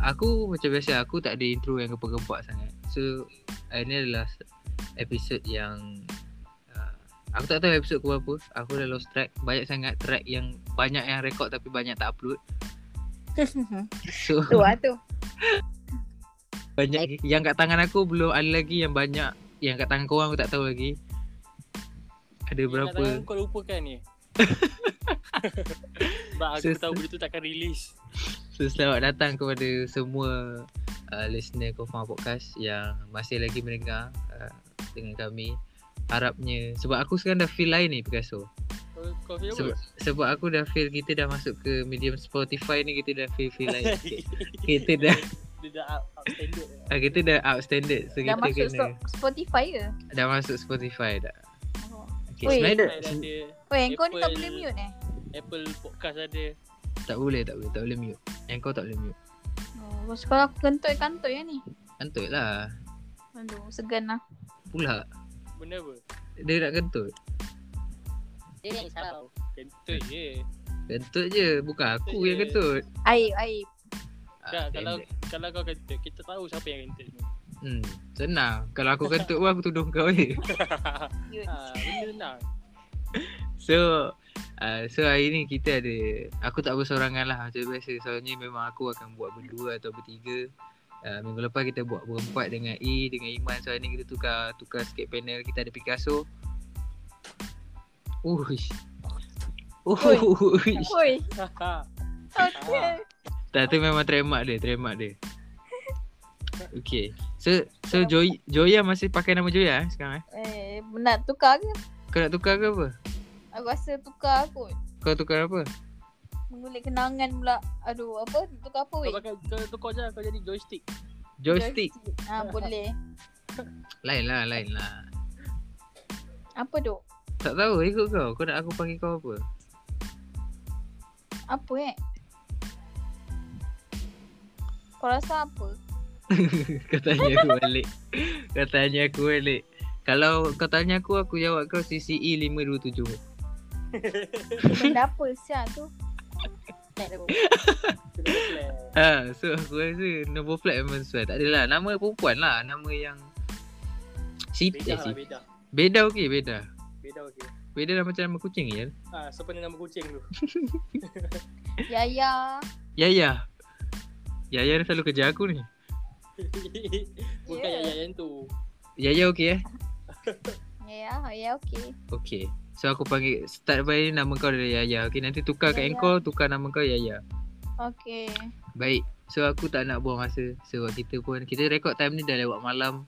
aku macam biasa aku tak ada intro yang gempak-gempak sangat. So ini adalah episod yang uh, aku tak tahu episod ke berapa. Aku dah lost track. Banyak sangat track yang banyak yang record tapi banyak tak upload. So tu lah tu. banyak yang kat tangan aku belum ada lagi yang banyak yang kat tangan korang aku tak tahu lagi. Ada berapa? Yang kau lupakan ni. Sebab aku So- tahu benda tu takkan release. So selamat datang kepada semua uh, listener Kofang Podcast yang masih lagi mendengar uh, dengan kami. Harapnya sebab aku sekarang dah feel lain ni Picasso. Kau, kau feel Sebab, aku dah feel kita dah masuk ke medium Spotify ni kita dah feel feel lain sikit. Kita dah Dia dah standard. uh, kita dah up standard so Dah kita masuk kena Spo- Spotify ke? dah masuk Spotify dah. Oh. Okay, Oi. sebenarnya dah. Weh, kau ni tak Apple- boleh mute eh? Apple Podcast ada. Tak boleh tak boleh tak boleh mute. Yang kau tak boleh mute. Oh, sekolah aku kentut-kantut ya ni. Kentut lah. Aduh, segan lah. Pula Benda apa? dia nak kentut. Dia yang salah. Kentut je. Kentut je bukan aku yang kentut. Aib, aib. Tak, Ah, kalau pendek. kalau kau kentut, kita tahu siapa yang kentut ni. Hmm, senang. Kalau aku kentut pun aku tuduh kau je. Cute. ha, benda senang. So uh, so hari ni kita ada aku tak bersorangan lah macam biasa. Soalnya memang aku akan buat berdua atau bertiga. Uh, minggu lepas kita buat berempat dengan E dengan Iman. So hari ni kita tukar tukar sikit panel. Kita ada Picasso. Uish. Uish. Oi, okay. Tak tu memang trademark dia, trademark dia. Okay. So so Joy Joya masih pakai nama Joya eh, sekarang eh? Eh, nak tukar ke? Kau nak tukar ke apa? Aku rasa tukar kot. Kau tukar apa? Mengulik kenangan pula. Aduh, apa? Tukar apa kau weh? pakai kau tukar je kau jadi joystick. Joystick. Ah, boleh. Lain lah, lain lah. Apa tu? Tak tahu ikut kau. Kau nak aku panggil kau apa? Apa eh? Kau rasa apa? kau tanya aku balik. kau tanya aku balik. Kalau kau tanya aku, aku jawab kau CCE 527. Benda apa siap tu? Ha, so aku rasa nombor flat memang sesuai. Tak adalah. Nama perempuan lah. Nama yang... Siti. Beda lah si. beda. Beda okey, beda. Beda okey. Beda dah macam nama kucing je. Ha, siapa nama kucing tu? Yaya. Yaya. Yaya ni selalu kerja aku ni. Bukan Yeah. yeah. yang tu. Yaya okey eh? Ya, ya okey. Okey. So aku panggil start by nama kau dari Yaya. Okey nanti tukar kat Yaya. engkau, tukar nama kau Yaya. Okey. Baik. So aku tak nak buang masa sebab kita pun kita record time ni dah lewat malam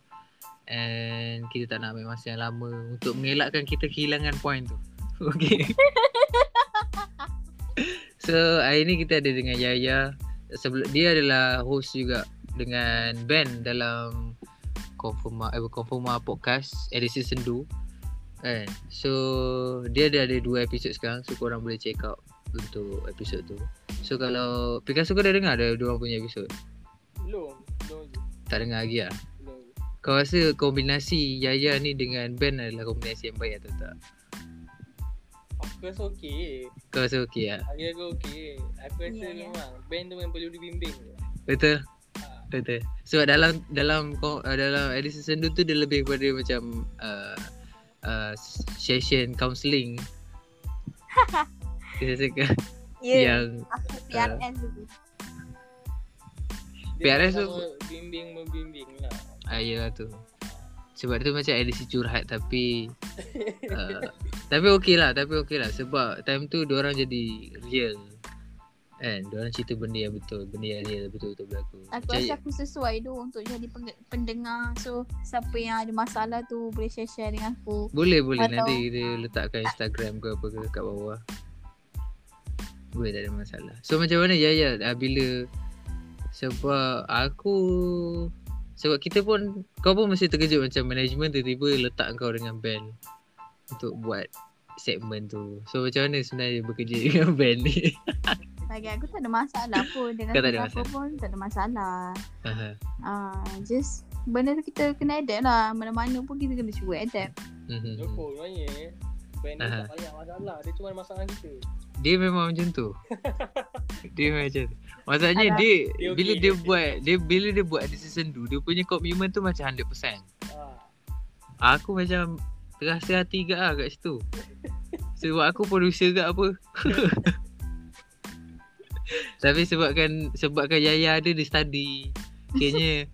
and kita tak nak ambil masa yang lama untuk mengelakkan kita kehilangan point tu. Okey. so hari ni kita ada dengan Yaya. Sebelum dia adalah host juga dengan Ben dalam Konfirma eh Konfirma podcast edisi sendu. Kan. So dia ada ada dua episod sekarang so korang boleh check out untuk episod tu. So kalau Picasso kau dah dengar ada dua orang punya episod? Belum. Belum je. Tak dengar lagi lah. Belum je. Kau rasa kombinasi Yaya ni dengan Ben adalah kombinasi yang baik atau tak? Aku rasa okey. Kau rasa okey lah? Aku rasa okey. Aku rasa memang band tu memang perlu dibimbing. Betul? Betul. Sebab dalam dalam uh, dalam edisi sendu tu dia lebih kepada macam uh, uh, session counselling. Kita cakap Ya. yang Aku PRS dulu. Dia PRS tu- bimbing membimbing lah. ah, yelah tu. Sebab tu macam edisi curhat tapi uh, tapi okey lah, tapi okey lah sebab time tu orang jadi real. Kan, orang cerita benda yang betul, benda yang real betul-betul berlaku. Aku Macam- rasa aku sesuai tu untuk jadi pendengar. So, siapa yang ada masalah tu boleh share-share dengan aku. Boleh boleh Atau- nanti kita letakkan Instagram ke apa ke kat bawah. Boleh tak ada masalah. So macam mana Yaya ah, bila sebab aku sebab kita pun kau pun mesti terkejut macam management tiba-tiba letak kau dengan band untuk buat segmen tu. So macam mana sebenarnya bekerja dengan band ni? Bagi aku tak ada masalah pun. Dengan Kau tak ada siapa masalah? pun tak ada masalah. Aha. Ah, just benda tu kita kena adapt lah. Mana-mana pun kita kena cuba adapt. Mhm. Joko sebenarnya band ni Aha. tak banyak masalah. Dia cuma masalah kita. Dia memang macam tu. Dia macam tu. Maksudnya Alah. dia, Dia bila okey, dia dia buat dia bila dia buat ada season 2 dia punya komitmen tu macam 100%. Ah, Aku macam terasa hati gak ah kat situ. Sebab aku producer gak apa. Tapi sebabkan sebabkan Yaya ada dia study. Kayaknya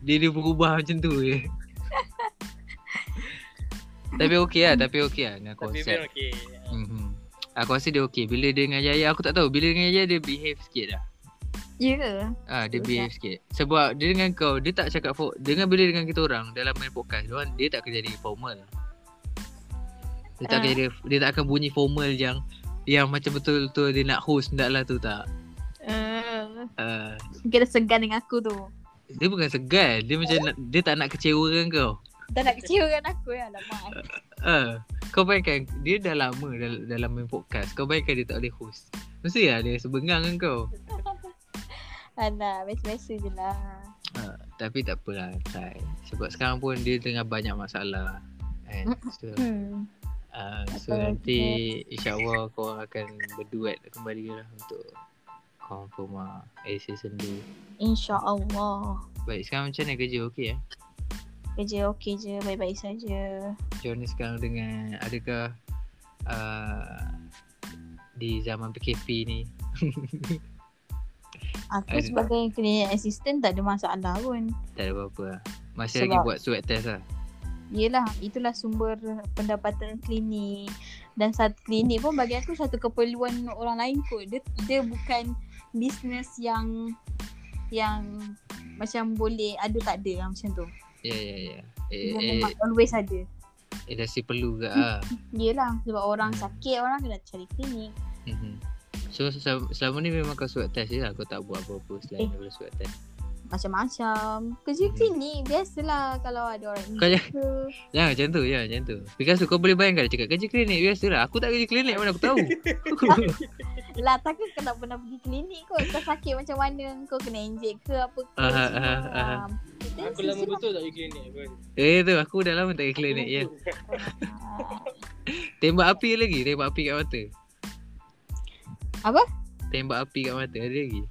dia dia berubah macam tu je. tapi okey lah, tapi okey lah dengan Tapi konsep. memang okey. Mhm. Aku rasa dia okey. Bila dia dengan Yaya aku tak tahu. Bila dengan Yaya dia behave sikit dah. Ya ke? Ah dia Betul behave sikit. Sebab dia dengan kau dia tak cakap for, dengan bila dengan kita orang dalam main podcast dia, orang- dia tak akan jadi formal. Dia tak akan Ah. jadi dia tak akan bunyi formal yang yang macam betul-betul dia nak host tak lah tu tak. Uh, Uh, mungkin dia segan dengan aku tu. dia bukan segan. Dia macam nak, dia tak nak kecewakan kau. Tak nak kecewakan aku ya lama. Uh, kau bayangkan dia dah lama dalam, dalam main podcast. Kau bayangkan dia tak boleh host. Mesti lah dia sebengang dengan kau. Alah, biasa-biasa je lah. Uh, tapi tak apalah try. Sebab sekarang pun dia tengah banyak masalah. And so, Hmm. Uh, so Betul, nanti insyaAllah kau akan berduet kembali lah untuk confirm lah eh, season 2 InsyaAllah. Baik sekarang macam mana kerja okey eh? Kerja okey je, baik-baik saja. Macam mana sekarang dengan adakah uh, di zaman PKP ni Aku sebagai clinic assistant tak ada masalah pun. tak ada apa-apa lah Masih lagi Sebab- buat swab test lah Yelah, itulah sumber pendapatan klinik. Dan satu klinik pun bagi aku satu keperluan orang lain kot. Dia, dia bukan bisnes yang yang macam boleh ada tak ada lah, macam tu. Ya ya ya Dia Eh, eh, memang always ada. industri perlu ke lah Yelah, sebab orang Hmm. sakit orang kena cari klinik. Mhm. So selama, selama ni memang kau swab test je lah Kau tak buat apa-apa selain Eh. daripada swab test Macam-macam. Kerja Hmm. klinik biasalah kalau ada orang Kau jangan- ke. Jangan macam tu, jangan macam tu. Because kau boleh bayangkan dia cakap kerja klinik biasa lah. Aku tak kerja klinik mana aku tahu. Lah takkan kau tak pernah pergi klinik kot. Kau sakit macam mana. Kau kena injek ke apa ke. Aku lama sesuai. betul tak pergi klinik pun. eh tu aku dah lama tak pergi klinik ya. Tembak api lagi, tembak api kat mata. Apa? Tembak api kat mata ada lagi.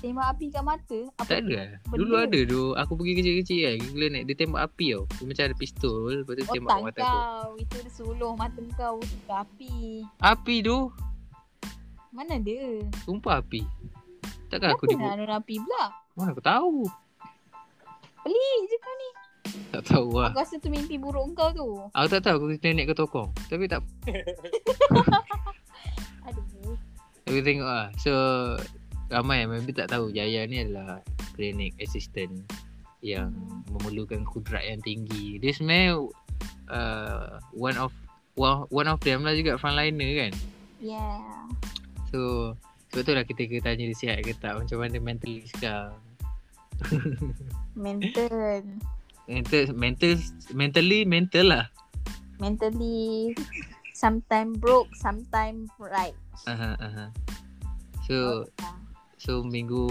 Tembak api kat mata. Apa Tak ada. Benda. Dulu ada tu. Aku pergi kecil-kecil kan, pergi klinik dia tembak api tau. Dia macam ada pistol, lepas tu tembak kat Otak mata aku. kau. Itu dia suluh mata kau. Suka api. Api tu, Mana ada? sumpah api. Takkan aku Kenapa dibuat. nak ada api pula? Mana aku tahu. Pelik je kau ni. Tak tahu lah. Aku rasa tu mimpi buruk kau tu. Aku tak tahu aku klinik ke tokong. Tapi tak Aduh. Aku tengok lah So Ramai yang maybe tak tahu Jaya ni adalah Clinic assistant Yang memerlukan kudrat yang tinggi Dia sebenarnya uh, One of one, one of them lah juga frontliner kan Yeah. So Sebab tu lah kita kena tanya dia sihat ke tak Macam mana mentally sekarang Mental. Mental, mental Mentally mental lah Mentally. Sometime broke, sometime right. aha, aha. So So minggu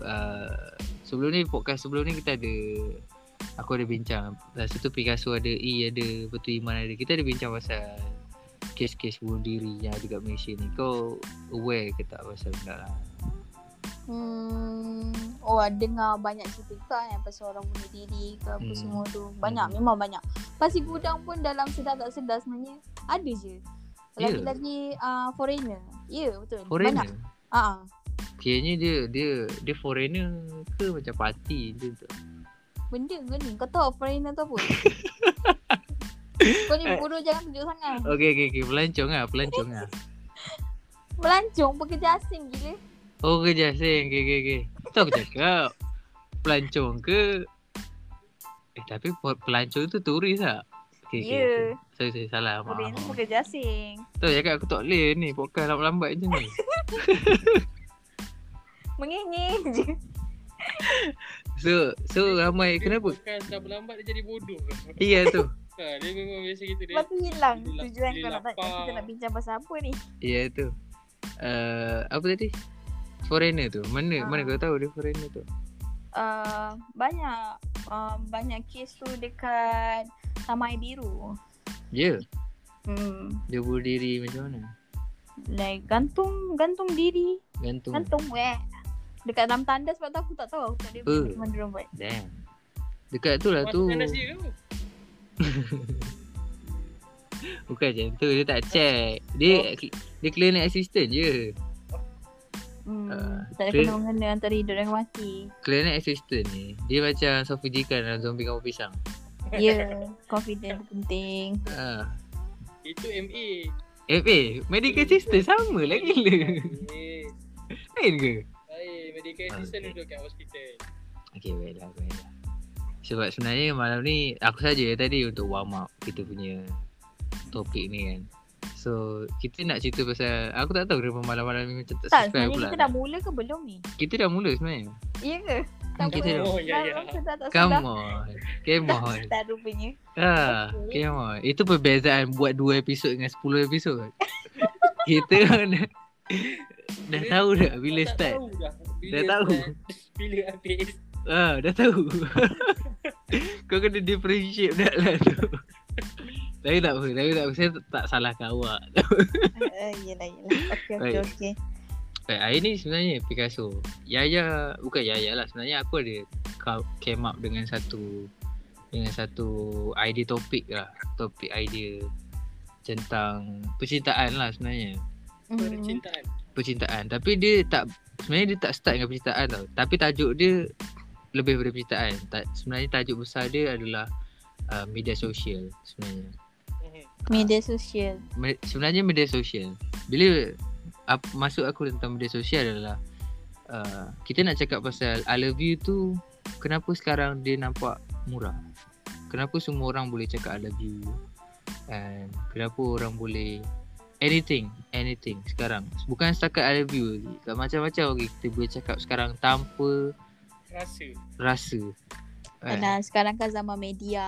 uh, Sebelum ni podcast sebelum ni kita ada Aku ada bincang Lepas tu Picasso ada E ada Lepas tu Iman ada Kita ada bincang pasal Kes-kes bunuh diri yang ada kat Malaysia ni Kau aware ke tak pasal benda lah Hmm, oh dengar banyak cerita kan pasal orang bunuh diri ke apa Hmm. semua tu. Banyak Hmm. memang banyak. Pasir gudang pun dalam sedar tak sedar sebenarnya ada je. Lagi-lagi uh, foreigner. Ya yeah, betul. Foreigner Banyak. Ah, Kayaknya dia dia dia foreigner ke macam parti je tu benda ke ni? Kau tahu foreigner tu apa? Kau ni bodoh jangan tunjuk sangat. Okay okay okay Pelancong lah Pelancong lah Melancong pekerja asing gila. Oh kerja asing okay okay Tahu aku cakap Pelancong ke Eh tapi pe- pelancong tu turis tak Okay, Ya. okay. Sorry, sorry, salah. Maaf. Foreigner maaf. pekerja asing. Tahu cakap aku tak boleh ni. Podcast lambat-lambat macam ni. Mengengeh je. So, so ramai. Kenapa? Bukan dah berlambat dia jadi bodoh. Iya tu. Ha, dia memang biasa gitu dia. Lepas hilang dia tujuan dia kau nak tanya. lapar. Kita nak bincang pasal apa ni? Iya tu. Uh, apa tadi? Foreigner tu. Mana Ah. mana kau tahu dia foreigner tu? uh, banyak uh, banyak kes tu dekat Taman Air Biru. Ya. Yeah. Hmm. Dia bunuh diri macam mana? Like gantung gantung diri Gantung. Gantung weh. Dekat dalam tanda sebab tu aku tak tahu aku tak ada Eh. macam mana diorang buat. Damn. Dekat tu lah tu. Bukan macam tu. Dia tak check. Dia dia clinic assistant je. Hmm. Ah, tak ada dia- kena mengena antara hidup dan mati. Clinic assistant ni. Dia macam Sofi Jikan dalam zombie kamu pisang. Ya, confident tu penting. Ha. Itu MA. FA. Medical assistant sama lah gila. Lain ke? Medical assistant Okay. duduk kat hospital. Okay baiklah baiklah. Sebab sebenarnya malam ni aku saja tadi untuk warm up kita punya topik ni kan. So kita nak cerita pasal aku tak tahu kenapa malam-malam ni macam tak, Tak, sebenarnya pula. kita dah mula ke belum ni? kita dah mula sebenarnya. Ya ke? Tak Kita dah- Oh, ya, ya. Tak, tak Come on. Come on. Tak rupanya. Ha, come on. Itu perbezaan buat 2 episod dengan 10 episod. kita dah, dah tahu dah bila Tak start. Tahu dah. Bila Dah tahu. start, Bila habis. Ah, dah tahu. Kau kena differentiate dah lah tu. Tapi tak apa, tapi tak apa. Saya tak, tak salahkan awak. Uh, yelah, yelah. Okey, okey, okey. Baik, hari ni sebenarnya Picasso. Yaya, bukan Yaya lah. Sebenarnya aku ada ca- came up dengan satu dengan satu idea topik lah. Topik idea tentang percintaan lah sebenarnya. Percintaan. Percintaan. Tapi dia tak, sebenarnya dia tak start dengan percintaan tau. Tapi tajuk dia lebih daripada percintaan. Tak, sebenarnya tajuk besar dia adalah uh, media sosial sebenarnya. Mhm. Media sosial. Me- sebenarnya media sosial. Bila ap, masuk aku tentang media sosial adalah uh, kita nak cakap pasal I love you tu kenapa sekarang dia nampak murah? Kenapa semua orang boleh cakap I love you? And kenapa orang boleh anything, anything sekarang. Bukan setakat I love you lagi. Kat macam-macam lagi kita boleh cakap sekarang tanpa Rasa. rasa. Kan? Alah, sekarang kan zaman media.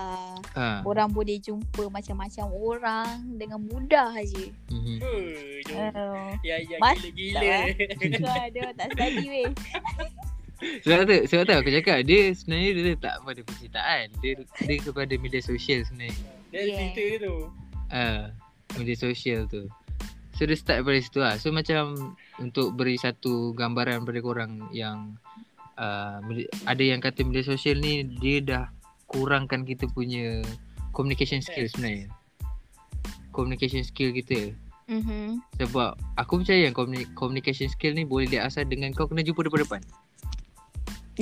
Ha. Orang boleh jumpa macam-macam orang dengan mudah aje. jom. Uh, Ya, ya, Mas- gila-gila. tu ada tak study weh. Sebab tu, sebab tu aku cakap dia sebenarnya dia tak pada percintaan. Dia dia kepada media sosial sebenarnya. Dia Yeah. cerita dia tu. Ah, media sosial tu. So dia start dari situ lah. So macam untuk beri satu gambaran pada korang yang uh, ada yang kata media sosial ni dia dah kurangkan kita punya communication skill sebenarnya. Communication skill kita. Mhm. Sebab aku percaya yang communi- communication skill ni boleh diasah dengan kau kena jumpa depan-depan.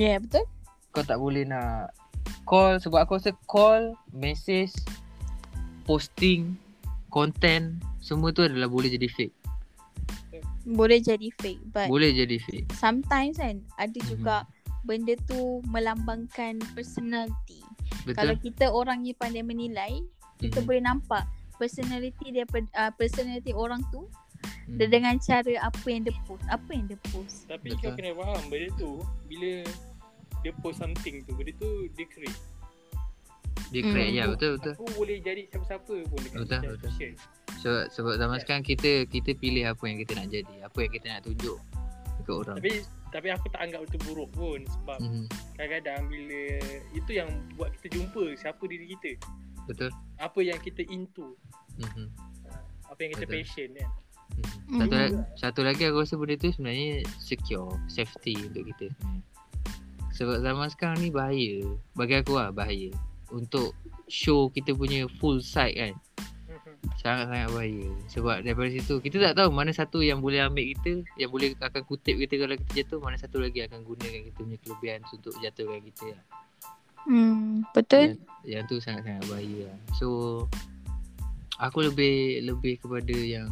Ya, yeah, betul. Kau tak boleh nak call sebab aku rasa call, message, posting, content semua tu adalah boleh jadi fake. Boleh jadi fake but Boleh jadi fake. sometimes kan ada Mhm. juga benda tu melambangkan personality. Kalau Betul? kita orangnya pandai menilai, kita Mhm. boleh nampak personality dia uh, personality orang tu dia dengan cara apa yang dia post, apa yang dia post. Tapi Betul. kau kena faham benda tu bila dia post something tu benda tu dia create. Dia crack Hmm. ya betul betul. Aku boleh jadi siapa-siapa pun dekat Betul, betul. Sebab sebab zaman Ya. sekarang kita kita pilih apa yang kita nak jadi, apa yang kita nak tunjuk dekat orang. Tapi tapi aku tak anggap itu buruk pun sebab Mhm. kadang-kadang bila itu yang buat kita jumpa siapa diri kita. Betul. Apa yang kita into, Mhm. apa yang kita Betul. passion kan. Mhm. Satu, la- satu lagi aku rasa benda tu sebenarnya secure, safety untuk kita sebenarnya. Sebab zaman sekarang ni bahaya. Bagi aku lah bahaya. Untuk show kita punya full side kan. Sangat-sangat bahaya. Sebab daripada situ kita tak tahu mana satu yang boleh ambil kita, yang boleh akan kutip kita kalau kita jatuh, mana satu lagi akan gunakan kita punya kelebihan untuk jatuhkan kita lah. Hmm, betul. Yang, yang tu sangat-sangat bahaya lah. So aku lebih lebih kepada yang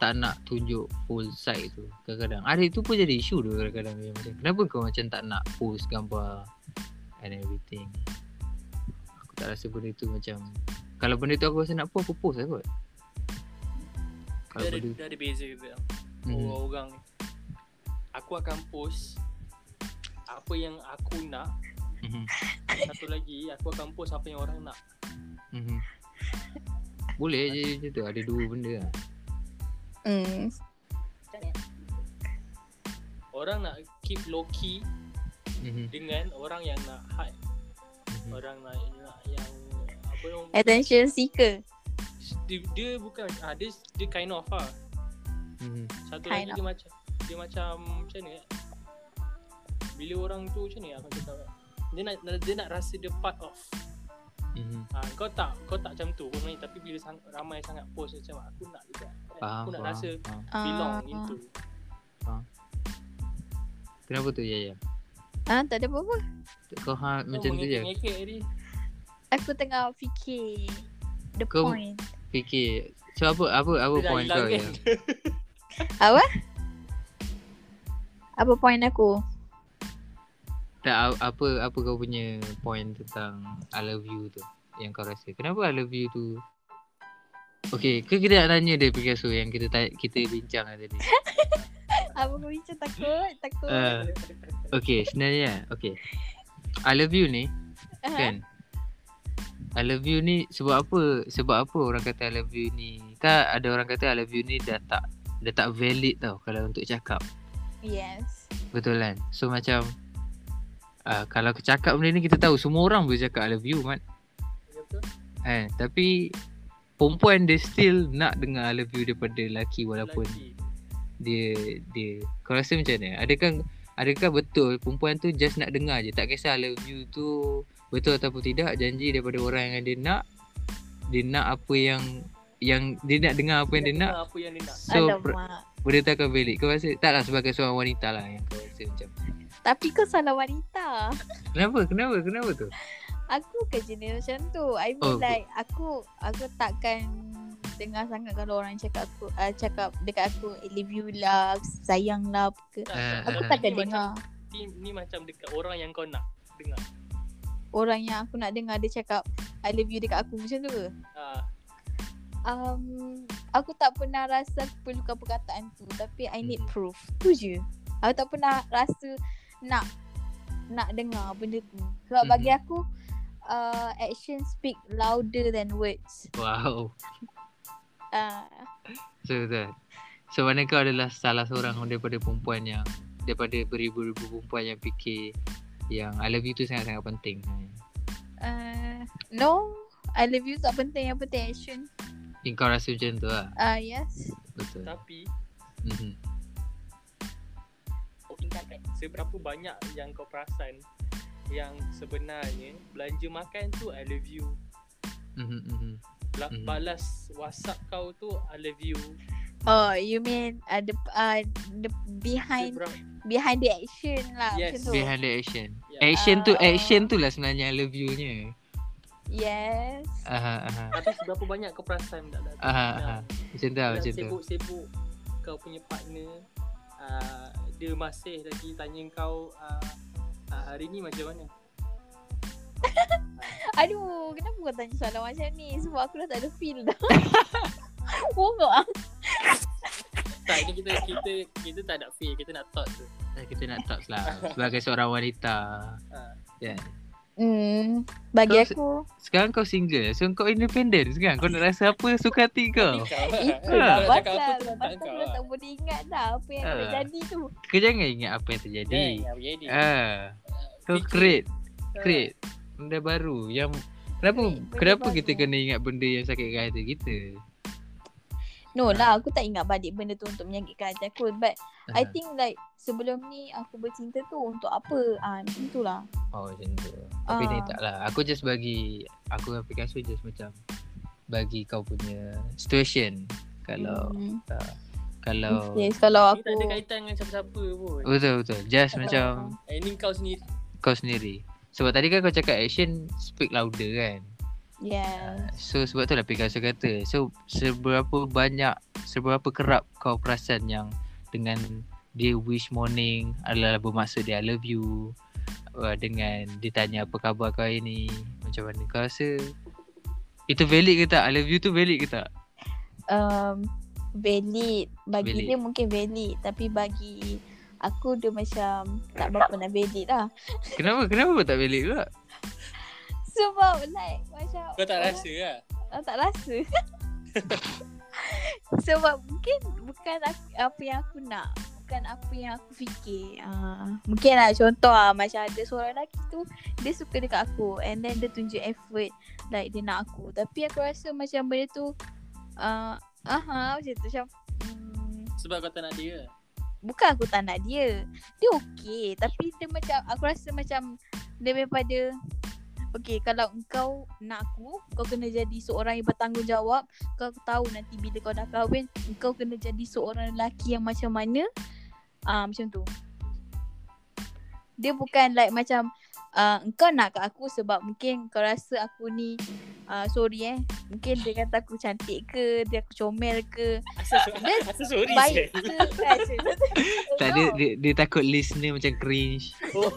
tak nak tunjuk full side tu kadang-kadang. Ada itu pun jadi isu tu kadang-kadang macam kenapa kau macam tak nak post gambar and everything. Aku tak rasa benda tu macam kalau benda tu aku rasa nak post aku post lah kot. Kalau Dia ada, benda dia ada beza juga. hmm. Orang-orang ni. Aku akan post apa yang aku nak. Mhm. Satu lagi aku akan post apa yang orang nak. Mhm. Boleh je macam tu ada dua benda lah. Hmm. Orang nak keep low key Mhm. dengan orang yang nak high. Mhm. Orang nak, nak yang Attention seeker. dia, dia bukan ah dia dia kind of ah. Mhm. Satu Kind lagi dia macam dia macam macam ni eh. Bila orang tu macam ni aku cakap. Dia nak dia nak rasa dia part of. Mhm. Ha, kau tak kau tak macam tu pun tapi bila sang, ramai sangat post macam aku nak juga. Faham. aku nak faham, rasa faham. belong Ah, into. Kenapa tu Yaya? Ah, tak ada apa-apa. Kau ha, Kau macam tu je. mengekek-ngekek tadi. Aku tengah fikir the Kau- point. Fikir. So apa apa apa point kau kan? ya? Apa? Apa point aku? Tak apa apa kau punya point tentang I love you tu yang kau rasa. Kenapa I love you tu Okay, ke kita nak tanya dia Picasso yang kita ta- kita bincang tadi. Apa kau bincang takut? Takut. Uh, okay, sebenarnya okay. I love you ni Ah, kan. I love you ni sebab apa? Sebab apa orang kata I love you ni? Kan ada orang kata I love you ni dah tak dah tak valid tau kalau untuk cakap. Yes. Betul kan? So macam uh, kalau cakap benda ni kita tahu semua orang boleh cakap I love you mat. Ya, betul? Kan? Tapi perempuan dia still nak dengar I love you daripada lelaki walaupun Lelaki. dia dia kau rasa macam mana? Adakah adakah betul perempuan tu just nak dengar je tak kisah I love you tu betul ataupun tidak janji daripada orang yang dia nak dia nak apa yang yang dia nak dengar apa yang dia nak Apa yang dia nak. so benda tu akan valid kau rasa taklah sebagai seorang wanita lah yang kau rasa macam Tapi kau salah wanita. kenapa kenapa kenapa tu Aku ke jenis macam tu. I mean Oh, like aku aku takkan dengar sangat kalau orang cakap aku uh, cakap dekat aku I love you lah, sayang lah apa ke. Tak, tak. Aku takkan Ni dengar. macam- Ni, ni macam dekat orang yang kau nak dengar. Orang yang aku nak dengar dia cakap I love you dekat aku. Macam tu ke? Ah, Um, aku tak pernah rasa perlukan perkataan tu. Tapi I need Mhm. proof. Tu je. Aku tak pernah rasa nak nak dengar benda tu. Sebab Mhm. bagi aku uh, Action speak louder than words. Wow. Uh, so betul so mana kau adalah salah seorang daripada perempuan yang daripada beribu-ribu perempuan yang fikir yang I love you tu sangat-sangat penting uh, No I love you tak penting Yang penting action yang kau rasa macam tu lah uh, Yes betul tapi Mhm. kau tingkatkan seberapa banyak yang kau perasan yang sebenarnya belanja makan tu I love you. Mhm, mhm. Bla- Mhm. Balas WhatsApp kau tu I love you. Oh you mean uh, the, uh, the behind behind the action lah Yes. macam tu behind the action Ya. action tu Ah. action tu lah sebenarnya I love you nya Yes aha aha Tapi seberapa banyak kau perasan tak tak? aha aha macam tu lah macam tu sibuk-sibuk kau punya partner uh, dia masih lagi tanya kau uh, uh, hari ni macam mana? Aduh, kenapa kau tanya soalan macam ni? Sebab aku dah tak ada feel dah. Bongok ah. Tak ni kita kita kita tak nak feel, kita nak thought tu. Eh, kita nak talk lah sebagai seorang wanita Ah. ya Hmm, bagi Kau se- aku sekarang kau single so kau independent sekarang kau nak rasa apa suka hati kau itu Ah. lah Kalau cakap apa pasal. Pasal tak kau. boleh ingat dah apa yang Ah. uh. jadi tu. kau jangan ingat apa yang terjadi Eh, yang jadi. ah kau create create benda baru yang kenapa benda kenapa baru. kita kena ingat benda yang sakitkan hati kita No lah, aku tak ingat balik benda tu untuk menyakitkan hati aku. But I Ah. think like sebelum ni aku bercinta tu untuk apa? Ah, macam tu lah. Oh macam tu Tapi ni Ah. tak lah Aku just bagi Aku dengan Picasso just macam Bagi kau punya Situation Kalau Hmm. Kalau Yes, kalau aku tak ada kaitan dengan siapa-siapa pun. Betul betul Just Ah. macam Eh, ni kau sendiri. Kau sendiri Sebab tadi kan kau cakap action Speak louder kan Yes. So sebab tu lah Picasso kata So seberapa banyak Seberapa kerap kau perasan yang Dengan dia wish morning Adalah bermaksud dia I love you uh, Dengan dia tanya apa khabar kau hari ni Macam mana kau rasa Itu valid ke tak? I love you tu valid ke tak? Um, valid. Bagi Valid. dia mungkin valid. Tapi bagi aku dia macam tak berapa nak valid lah. Kenapa? Kenapa tak valid pula? Sebab like macam Kau tak orang- rasa lah. Ah, tak rasa. Sebab mungkin bukan aku, apa yang aku nak. Bukan apa yang aku fikir. Uh, mungkin lah contoh lah macam ada seorang lelaki tu dia suka dekat aku and then dia tunjuk effort like dia nak aku. Tapi aku rasa macam benda tu uh, aha macam tu macam hmm, Sebab kau tak nak dia Bukan aku tak nak dia Dia okey Tapi dia macam Aku rasa macam Dia daripada Okay kalau engkau nak aku Kau kena jadi seorang yang bertanggungjawab. Kau tahu nanti bila kau dah kahwin Engkau kena jadi seorang lelaki yang macam mana. Uh, Macam tu. Dia bukan like macam uh, Engkau nak kat aku sebab mungkin kau rasa aku ni uh, Sorry eh. Mungkin dia kata aku cantik ke Dia aku comel ke. Asal, Dia asal sorry Baik ke kan, Tak dia, dia, dia takut listener macam cringe. Oh.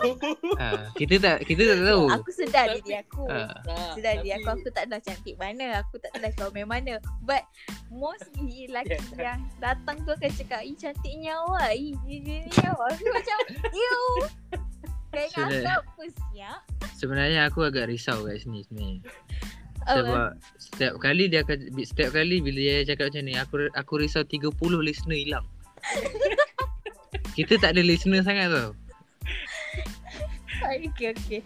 Ha, kita tak kita tak tahu. Aku sedar Tapi- diri aku. Ah, Sedar diri tapi- aku Aku tak adalah cantik mana. Aku tak adalah comel mana. But Mostly lelaki yang Datang tu akan cakap Ih cantiknya awak. Ih gini ni awak. Aku macam Ew Kau ingat aku Sedar. apa siap Sebenarnya aku agak risau kat sini sebenarnya. Sebab setiap kali dia akan setiap kali bila dia cakap macam ni aku aku risau 30 listener hilang. Kita tak ada listener sangat tau. Okay okay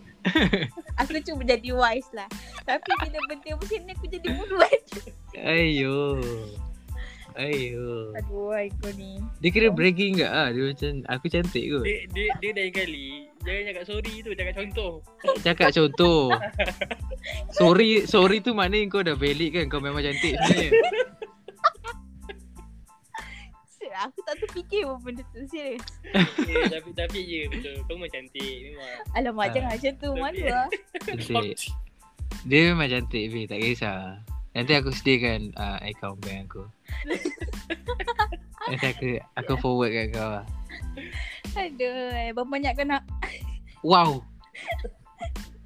Aku cuba jadi wise lah Tapi bila benda macam ni Aku jadi buruan Ayo. Ayo. Aduh aku ni Dia kira bragging ke ah dia macam aku cantik kot. Dia, dia, dia lain kali Jangan cakap sorry tu Cakap contoh Cakap contoh. sorry sorry tu maknanya kau dah valid kan kau memang cantik sebenarnya. Aku tak terfikir pun benda tu Serius eh, Tapi tapi je betul Kau memang cantik Memang Alamak Ah. jangan macam tu Malu Tapi- lah Cantik. Dia memang cantik Fi, tak kisah. Nanti aku sediakan uh, account bank aku. Nanti aku aku forward kat kau lah. Aduh eh, Berapa banyak kau nak Wow.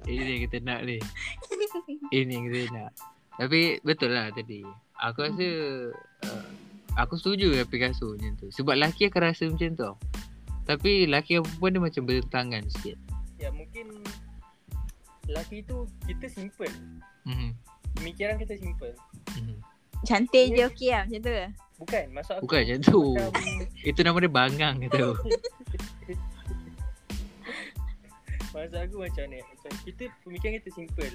Ini yang kita nak ni. Ini yang kita nak. Tapi betul lah tadi. Aku rasa uh, aku setuju dengan Picasso macam tu. Sebab lelaki akan rasa macam tu. Tapi lelaki dan perempuan dia macam bertentangan sikit. Ya mungkin Lelaki tu Kita simple Mhm. Pemikiran kita simple Mhm. Cantik je okey lah macam tu ke? Bukan Maksud aku Bukan macam tu. Macam Itu nama dia bangang tu. Maksud aku macam ni Macam kita Pemikiran kita simple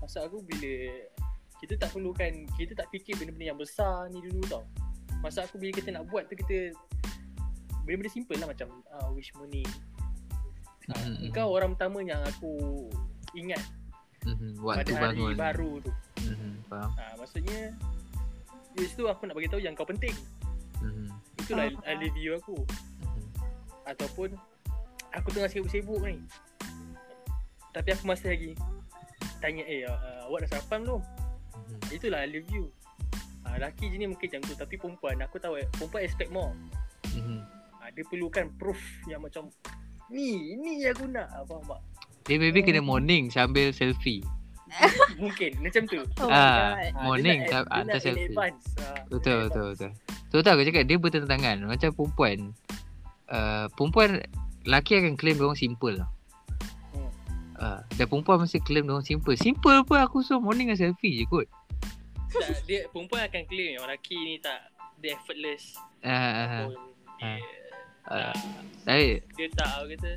Maksud aku bila Kita tak perlukan Kita tak fikir benda-benda yang besar ni dulu tau Maksud aku bila kita nak buat tu kita Benda-benda simple lah macam uh, Wish money uh, Mhm. Engkau orang pertama yang aku Ingat Mhm. pada Waktu hari bangun. baru tu Mhm. Faham. uh, Maksudnya Di situ aku nak bagi tahu yang kau penting Mhm. Itulah Ah. uh, review aku Mhm. Ataupun Aku tengah sibuk-sibuk ni Tapi aku masih lagi Tanya eh uh, awak dah sarapan belum? Mhm. Itulah I love you uh, Lelaki je ni mungkin macam tu Tapi perempuan aku tahu eh, Perempuan expect more Mhm. uh, Dia perlukan proof yang macam Ni, ni aku nak Ah, Faham tak? Dia maybe kena morning sambil selfie. Mungkin macam tu Oh Ah. Ah, Morning dia tak- dia hantar in selfie. advance Ah, Betul betul betul. Tu tahu aku cakap dia bertentangan macam perempuan. Uh, perempuan lelaki akan claim dia orang simple lah. Hmm. Uh, dan perempuan mesti claim dia orang simple. Simple pun aku suruh morning dengan selfie je kot. tak, Dia perempuan akan claim yang lelaki ni tak Dia effortless Ah, ah, ah. pun Dia, Ah. ah, Tapi dia tak apa kata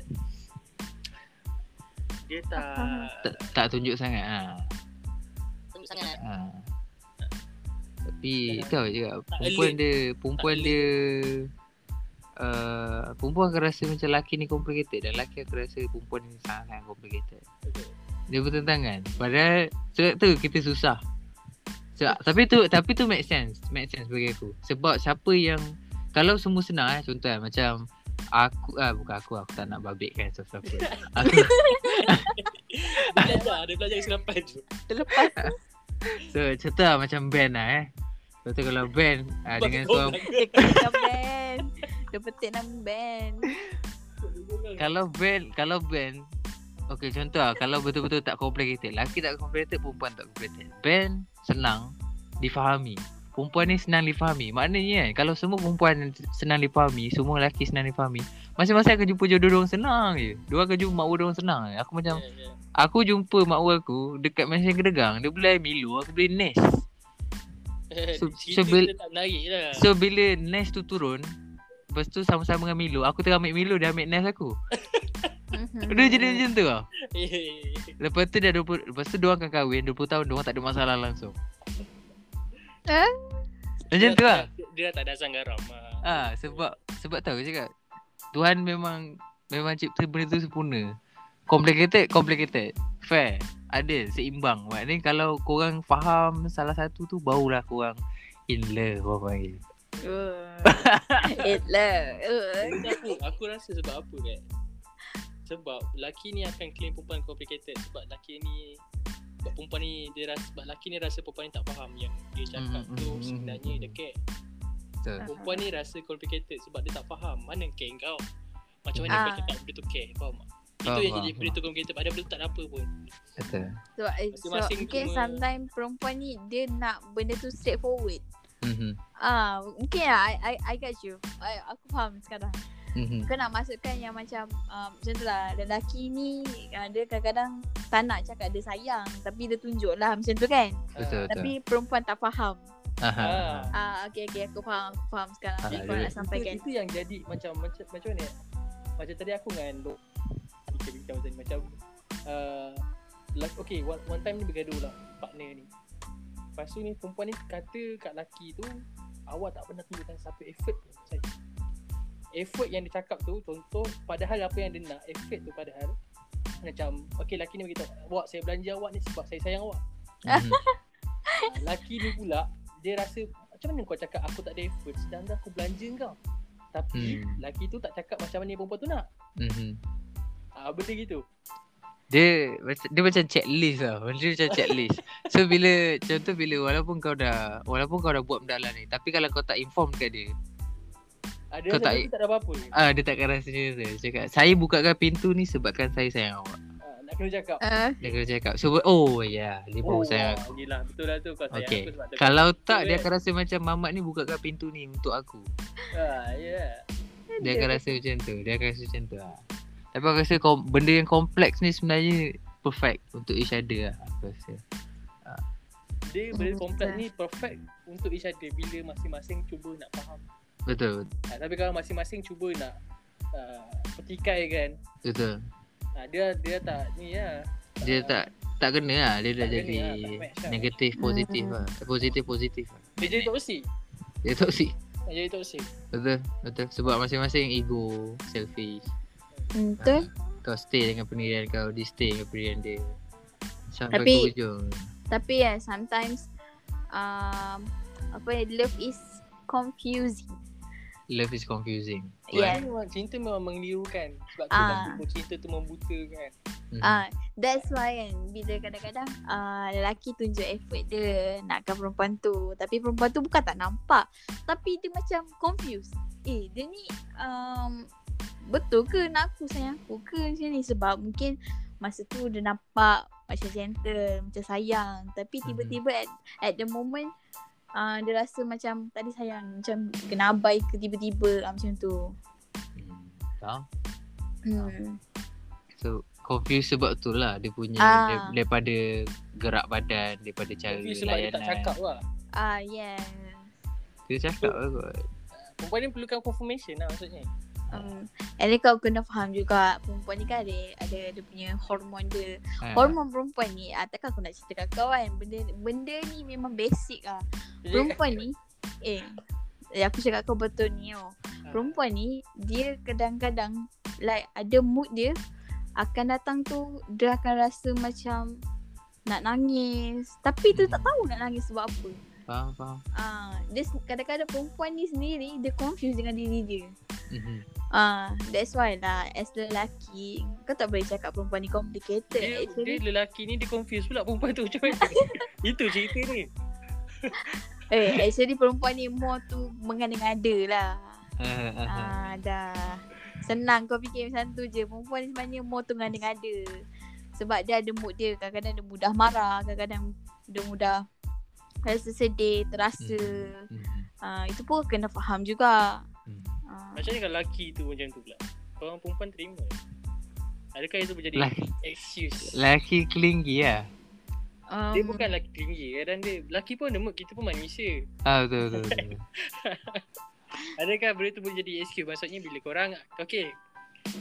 Dia tak tak, tak tunjuk sangat ah. Tunjuk sangat. Ha. Tapi tahu je Tak perempuan dia perempuan Tak dia uh, perempuan akan rasa macam lelaki ni complicated dan lelaki akan rasa perempuan ni sangat complicated. Betul. Dia bertentangan. Padahal sebab tu kita susah. So, tapi tu tapi tu make sense, make sense bagi aku. Sebab siapa yang kalau semua senang eh contoh eh, macam aku ah bukan aku aku tak nak babitkan siapa-siapa. aku Dia belajar Dia belajar kesilapan tu Terlepas so contoh lah, macam band lah eh. Contoh kalau band ah, dengan Kau seorang belajar. Dia kena band Dia petik nama band kalau band kalau band Okay contoh lah Kalau betul-betul tak complicated Lelaki tak complicated Perempuan tak complicated Band Senang Difahami Perempuan ni senang difahami. Maknanya kan Kalau semua perempuan Senang difahami Semua lelaki senang difahami Masing-masing akan jumpa jodoh diorang senang je. Diorang akan jumpa mak diorang senang. Je Aku macam Ya, ya. Aku jumpa mak aku Dekat Malaysia Kedegang. Dia beli Milo Aku beli Nest. So- so bil- dia tak menarik lah. So bila Nest tu turun Lepas tu sama-sama dengan Milo Aku tengah ambil Milo Dia ambil Nest aku. Mhm. Dia jadi macam tu lah. Lepas tu dah 20 Lepas tu diorang akan kahwin 20 tahun diorang tak ada masalah langsung Eh? Macam tu lah Dia, dia dah tak ada asam garam ah. Ah sebab sebab tahu cakap Tuhan memang memang cipta benda tu sempurna. Complicated, complicated. Fair. Adil, seimbang. Maknanya kalau korang faham salah satu tu barulah korang in love orang panggil. Uh, Hitler. Uh. Bagi aku, aku rasa sebab apa kan? Sebab lelaki ni akan claim perempuan complicated sebab lelaki ni sebab perempuan ni dia rasa sebab lelaki ni rasa perempuan ni tak faham yang dia cakap Mhm, tu mhm, sebenarnya mhm. dia care. Betul. Perempuan ni rasa complicated sebab dia tak faham mana care kau. Macam mana Ah. kau cakap benda tu care, faham tak? Itu Faham, yang jadi benda tu complicated padahal benda tu tak ada apa pun. Betul. So, eh, so Masing-masing mungkin cuma- sometimes perempuan ni dia nak benda tu straightforward. Mhm. Ah, mungkin lah I, I, I got you. I, aku faham sekarang. Mhm. Kau nak masukkan yang macam um, macam tu lah lelaki ni uh, dia kadang-kadang tak nak cakap dia sayang tapi dia tunjuk lah macam tu kan. Betul betul. Tapi perempuan tak faham. Aha. Ah. Ah okay okay aku faham aku faham sekarang Ah, apa kau nak sampaikan. Itu, itu yang jadi macam macam macam mana? Macam tadi aku dengan Dok kita bincang tadi macam uh, like, okay one, one time ni bergaduh lah partner ni. Lepas tu ni perempuan ni kata kat laki tu awak tak pernah tunjukkan satu effort pun saya. Effort yang dia cakap tu contoh padahal apa yang dia nak effort tu padahal macam okay laki ni beritahu awak saya belanja awak ni sebab saya sayang awak. Mhm. Ah, laki ni pula dia rasa macam mana kau cakap aku tak ada effort sedangkan aku belanja kau. Tapi Hmm. laki tu tak cakap macam mana perempuan tu nak. Mhm. Ah benda gitu. Dia dia macam checklist lah. Dia macam checklist. So bila contoh bila walaupun kau dah walaupun kau dah buat benda lah ni tapi kalau kau tak inform kat dia, Ada Kau rasa tak- tak, tak ada apa-apa. ah dia takkan rasa macam tu. Dia Cakap saya bukakan pintu ni sebabkan saya sayang awak. Ah, nak kena cakap. Uh, Dia kena cakap. So oh ya, yeah, dia baru sayang aku. ah, Yelah betul lah tu kau sayang Okay. aku sebab. Kalau tak dia kan? akan rasa macam mamat ni bukakan pintu ni untuk aku. Ah, yeah. Dia akan rasa macam tu. Dia akan rasa macam tu lah. Tapi aku rasa kom- benda yang kompleks ni sebenarnya perfect untuk each other lah. Aku rasa. Dia Hmm, benda kompleks betul. ni perfect untuk each other bila masing-masing cuba nak faham. Betul. Ah, tapi kalau masing-masing cuba nak uh, petikai kan. Betul. Ah, dia dia tak ni lah. Dia Ah, tak tak kena lah. Dia dah Tak kena jadi lah, tak lah. negatif positif Hmm. lah. Positif positif lah. Dia jadi toxic. Dia toxic. Dia jadi toxic. Betul. Betul. Sebab masing-masing ego, selfish. betul. Kau stay dengan pendirian kau, dia stay dengan pendirian dia. Sampai Tapi- ke ujung. Tapi ya yeah, sometimes um, apa ya, love is confusing. Love is confusing. Yeah. Cinta memang, cinta memang mengelirukan. Sebab tu Ah. ah. cinta tu membutakan. Mhm. Ah, that's why kan bila kadang-kadang uh, lelaki tunjuk effort dia nakkan perempuan tu tapi perempuan tu bukan tak nampak tapi dia macam confused. Eh dia ni um, betul ke nak aku sayang aku ke macam ni sebab mungkin masa tu dia nampak macam gentle, macam sayang tapi Mhm. tiba-tiba at, at the moment uh, dia rasa macam tadi sayang macam kena abai ke tiba-tiba uh, macam tu. Hmm. Tahu? Hmm. So confused sebab tu lah dia punya Ah. dia, daripada gerak badan, daripada cara Tapi sebab dia tak layanan. cakap lah. Ah yes. Dia cakap lah kot. Perempuan ni perlukan confirmation lah maksudnya. Um, and then kau kena faham juga perempuan ni kan ada ada dia punya hormon dia. Ha. Hormon perempuan ni ah, takkan aku nak cerita kat kau kan. Benda benda ni memang basic lah. Perempuan ni eh eh, aku cakap kau betul ni oh. ah, Perempuan ni dia kadang-kadang like ada mood dia akan datang tu dia akan rasa macam nak nangis tapi tu tak tahu nak nangis sebab apa. Faham, faham. Ah, dia kadang-kadang perempuan ni sendiri dia confused dengan diri dia. Mhm. Ah, that's why lah as lelaki kau tak boleh cakap perempuan ni complicated. dia, dia Actually, lelaki ni dia confuse pula perempuan tu macam mana. Itu cerita ni. eh actually perempuan ni more tu mengada-ngada lah. Ah. Ah, dah. Senang kau fikir macam tu je. Perempuan ni sebenarnya more tu mengada-ngada. Sebab dia ada mood dia. Kadang-kadang dia mudah marah, kadang-kadang dia mudah rasa sedih, terasa. Mhm. Ah, itu pun kena faham juga. Mhm. Ah, Macam ni kalau lelaki tu macam tu pula. Orang perempuan terima. Adakah itu menjadi Lelaki, excuse? lelaki clingy lah. um, Dia bukan lelaki tinggi kadang dia lelaki pun ada mood kita pun manusia. Ah, betul, betul, betul. Adakah benda tu boleh jadi excuse? Maksudnya bila korang okay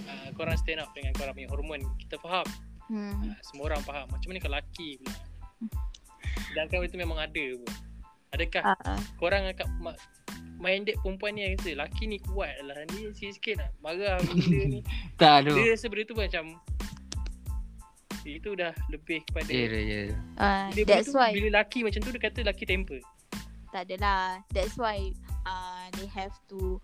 uh, korang stand up dengan korang punya hormon kita faham. hmm. Uh, semua orang faham. Macam mana kalau lelaki pula? Sedangkan benda tu memang ada pun. Adakah Ah, korang akan ma- minded perempuan ni yang rasa laki ni kuat lah ni sikit-sikit nak marah benda ni Tak ada. dia rasa benda tu macam itu dah lebih kepada Ya, ya, ya. Uh, bila, that's tu, why bila laki macam tu dia kata laki temper tak adalah. That's why uh, they have to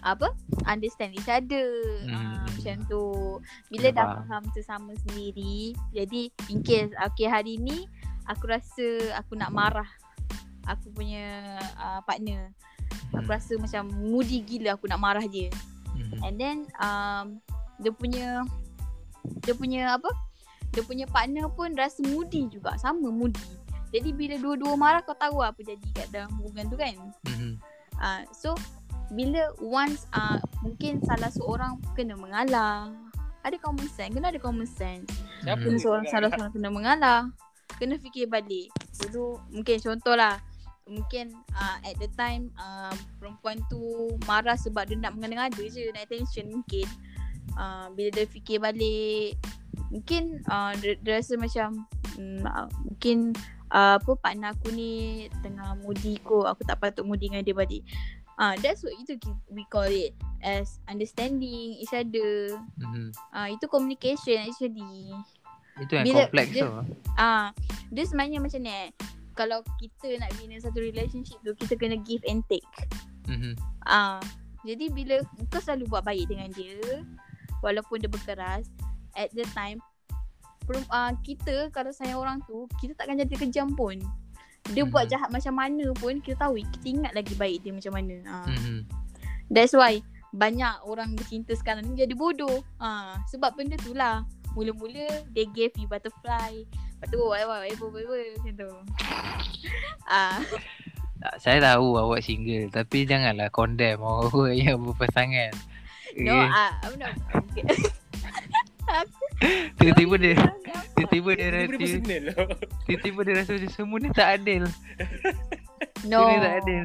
apa? Understand each other. Hmm. Uh, macam tu. Bila Kena dah faham. faham sesama sendiri, jadi in case okay hari ni aku rasa aku nak marah aku punya uh, partner. Aku Hmm. rasa macam moody gila aku nak marah dia. Mhm. And then um, dia punya dia punya apa? Dia punya partner pun rasa moody juga, sama moody. Jadi bila dua-dua marah kau tahu apa jadi kat dalam hubungan tu kan. Mhm. Uh, so bila once uh, mungkin salah seorang kena mengalah. Ada common sense, kena ada common sense. siapa Hmm. Seorang salah seorang kena mengalah. Kena fikir balik. Dulu mungkin contohlah mungkin uh, at the time uh, perempuan tu marah sebab dia nak mengada-ngada je nak attention mungkin uh, bila dia fikir balik mungkin uh, dia, dia rasa macam mm, uh, mungkin uh, apa partner aku ni tengah moody kot aku tak patut moody dengan dia balik Ah, uh, that's what itu we call it as understanding each other. Mhm. Ah, uh, itu communication actually. Itu yang Bila kompleks dia- tu. Ah, dia sebenarnya macam ni. eh. Kalau kita nak bina satu relationship tu, kita kena give and take. Mhm. Ah, jadi bila kau selalu buat baik dengan dia, walaupun dia berkeras, at the time perum, uh, kita kalau sayang orang tu, kita takkan jadi kejam pun. Dia Mhm. buat jahat macam mana pun kita tahu, kita ingat lagi baik dia macam mana. Ah. Mhm. That's why banyak orang bercinta sekarang ni jadi bodoh. Ah, sebab benda tu lah. Mula-mula they gave you butterfly. Lepas tu whatever, whatever, whatever macam tu. Ah, Tak, saya tahu awak single tapi janganlah condemn orang yang berpasangan. no, Okay? ah, I'm not. Okay. Tiba-tiba dia tiba-tiba dia rasa tiba-tiba dia rasa macam semua ni tak adil. No. Ini tak adil.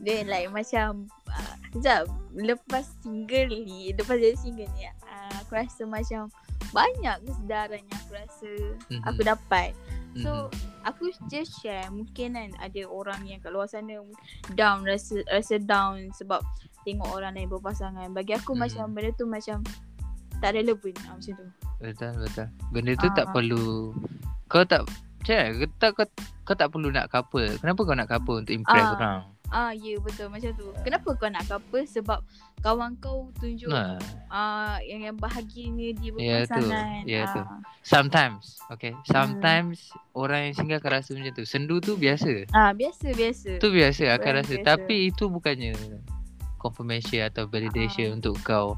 Dia like macam uh, Sekejap Lepas single ni Lepas jadi single ni uh, Aku rasa macam Banyak kesedaran yang aku rasa Mhm. Aku dapat So Mhm. Aku just share Mungkin kan Ada orang yang kat luar sana Down Rasa rasa down Sebab Tengok orang lain berpasangan Bagi aku Mhm. macam Benda tu macam Tak relevan ah, Macam tu Betul betul. Benda tu tak Ah. perlu kau tak macam mana? Kau tak kau, kau tak perlu nak couple. Kenapa kau nak couple untuk impress Ah. orang? Ah ya yeah, betul macam tu Kenapa kau nak couple Sebab Kawan kau tunjuk Nah, ah yang yang bahagianya dia Ya, tu. berpasangan. Ya, tu. Ah. sometimes, okay. Sometimes orang yang single akan rasa macam tu. Sendu tu biasa. Ah biasa biasa. Tu biasa akan Orang rasa. biasa. Tapi itu bukannya confirmation atau validation Ah. untuk kau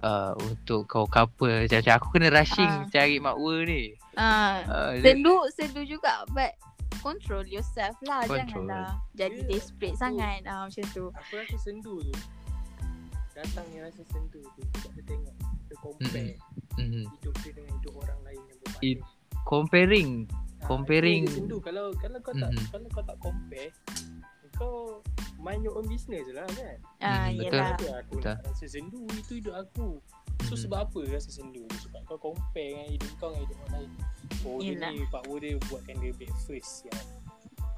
uh, untuk kau couple. Macam aku kena rushing Ah. cari makwa ni. Ah Uh, sendu sendu juga but control yourself lah Control. janganlah jadi Ya, desperate aku- sangat ah macam tu. Aku rasa sendu tu Datang yang rasa sendu tu Sebab dia tengok Dia compare Mhm. Hidup dia dengan hidup orang lain yang berpartner It- comparing Ah, comparing- sendu Kalau kalau kau tak Mhm. Kalau kau tak compare Kau Mind your own business lah kan Ah Hmm, betul. yalah. Kenapa aku Betul. rasa sendu Itu hidup aku Mhm. sebab apa rasa sendu tu Sebab kau compare dengan hidup kau dengan hidup orang lain Oh Yelah. dia ni Pak Wo dia buatkan dia breakfast ya.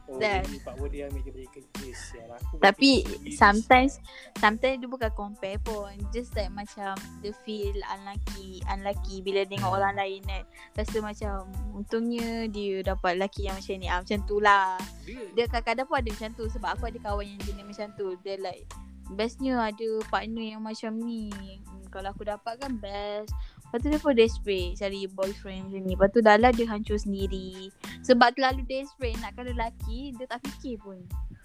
Oh dia ni Pak Wo dia ambil dia pergi kerja sial. Aku Tapi berfikir sendiri, sometimes sometimes dia bukan compare pun just like macam dia feel unlucky unlucky bila tengok Hmm. orang lain kan. Rasa macam untungnya dia dapat lelaki yang macam ni. Ah macam tu lah. Dia, Dia kadang-kadang pun ada macam tu sebab aku ada kawan yang jenis macam tu. Dia like bestnya ada partner yang macam ni. Hmm, kalau aku dapat kan best. Lepas tu dia pun desperate cari boyfriend macam ni. Lepas tu dah lah dia hancur sendiri. Sebab terlalu desperate nakkan lelaki, dia tak fikir pun.